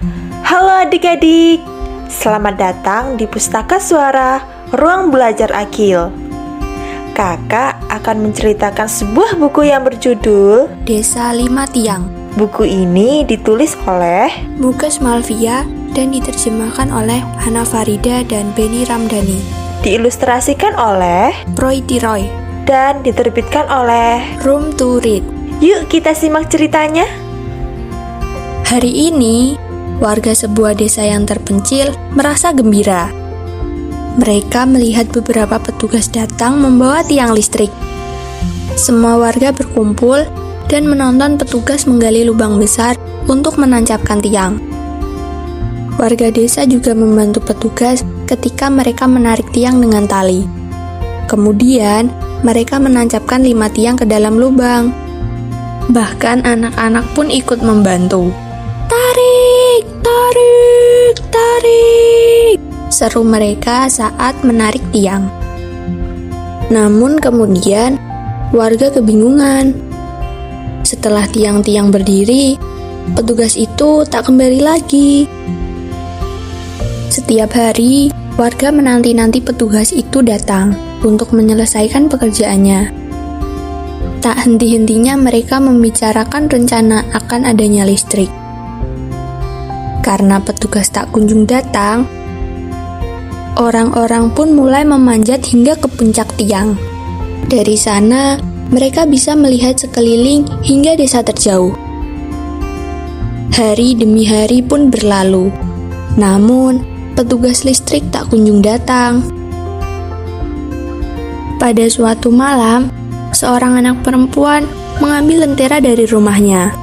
Halo adik-adik, selamat datang di Pustaka Suara Ruang Belajar Akil. Kakak akan menceritakan sebuah buku yang berjudul Desa Lima Tiang. Buku ini ditulis oleh Muges Malvia dan diterjemahkan oleh Hana Farida dan Beni Ramdhani. diilustrasikan oleh Roy Tiroy. dan diterbitkan oleh Room to Read. Yuk kita simak ceritanya. Hari ini, warga sebuah desa yang terpencil merasa gembira. Mereka melihat beberapa petugas datang membawa tiang listrik. Semua warga berkumpul dan menonton petugas menggali lubang besar untuk menancapkan tiang. Warga desa juga membantu petugas ketika mereka menarik tiang dengan tali. Kemudian, mereka menancapkan lima tiang ke dalam lubang. Bahkan anak-anak pun ikut membantu. Tarik, tarik. Seru mereka saat menarik tiang. Namun kemudian warga kebingungan. Setelah tiang-tiang berdiri, petugas itu tak kembali lagi. Setiap hari, warga menanti-nanti petugas itu datang untuk menyelesaikan pekerjaannya. Tak henti-hentinya mereka membicarakan rencana akan adanya listrik. Karena petugas tak kunjung datang, orang-orang pun mulai memanjat hingga ke puncak tiang. Dari sana, mereka bisa melihat sekeliling hingga desa terjauh. Hari demi hari pun berlalu, namun petugas listrik tak kunjung datang. Pada suatu malam, seorang anak perempuan mengambil lentera dari rumahnya.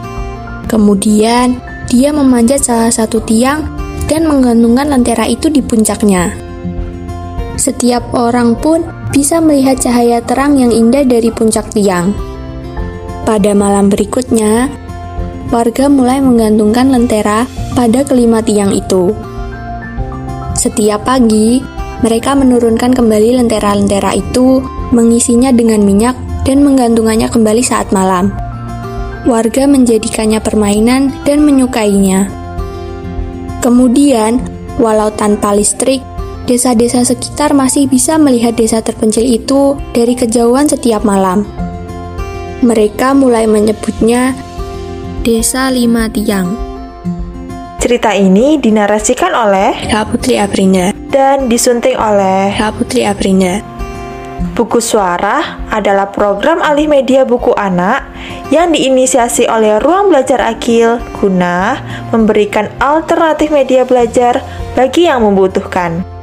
Kemudian, dia memanjat salah satu tiang dan menggantungkan lentera itu di puncaknya. Setiap orang pun bisa melihat cahaya terang yang indah dari puncak tiang. Pada malam berikutnya, warga mulai menggantungkan lentera pada kelima tiang itu. Setiap pagi, mereka menurunkan kembali lentera-lentera itu, mengisinya dengan minyak, dan menggantungannya kembali saat malam. Warga menjadikannya permainan dan menyukainya. Kemudian, walau tanpa listrik, desa-desa sekitar masih bisa melihat desa terpencil itu dari kejauhan setiap malam. Mereka mulai menyebutnya Desa Lima Tiang. Cerita ini dinarasikan oleh Kak Putri Aprina. dan disunting oleh Kak Putri Aprina. Buku Suara adalah program alih media buku anak yang diinisiasi oleh Ruang Belajar Akil guna memberikan alternatif media belajar bagi yang membutuhkan.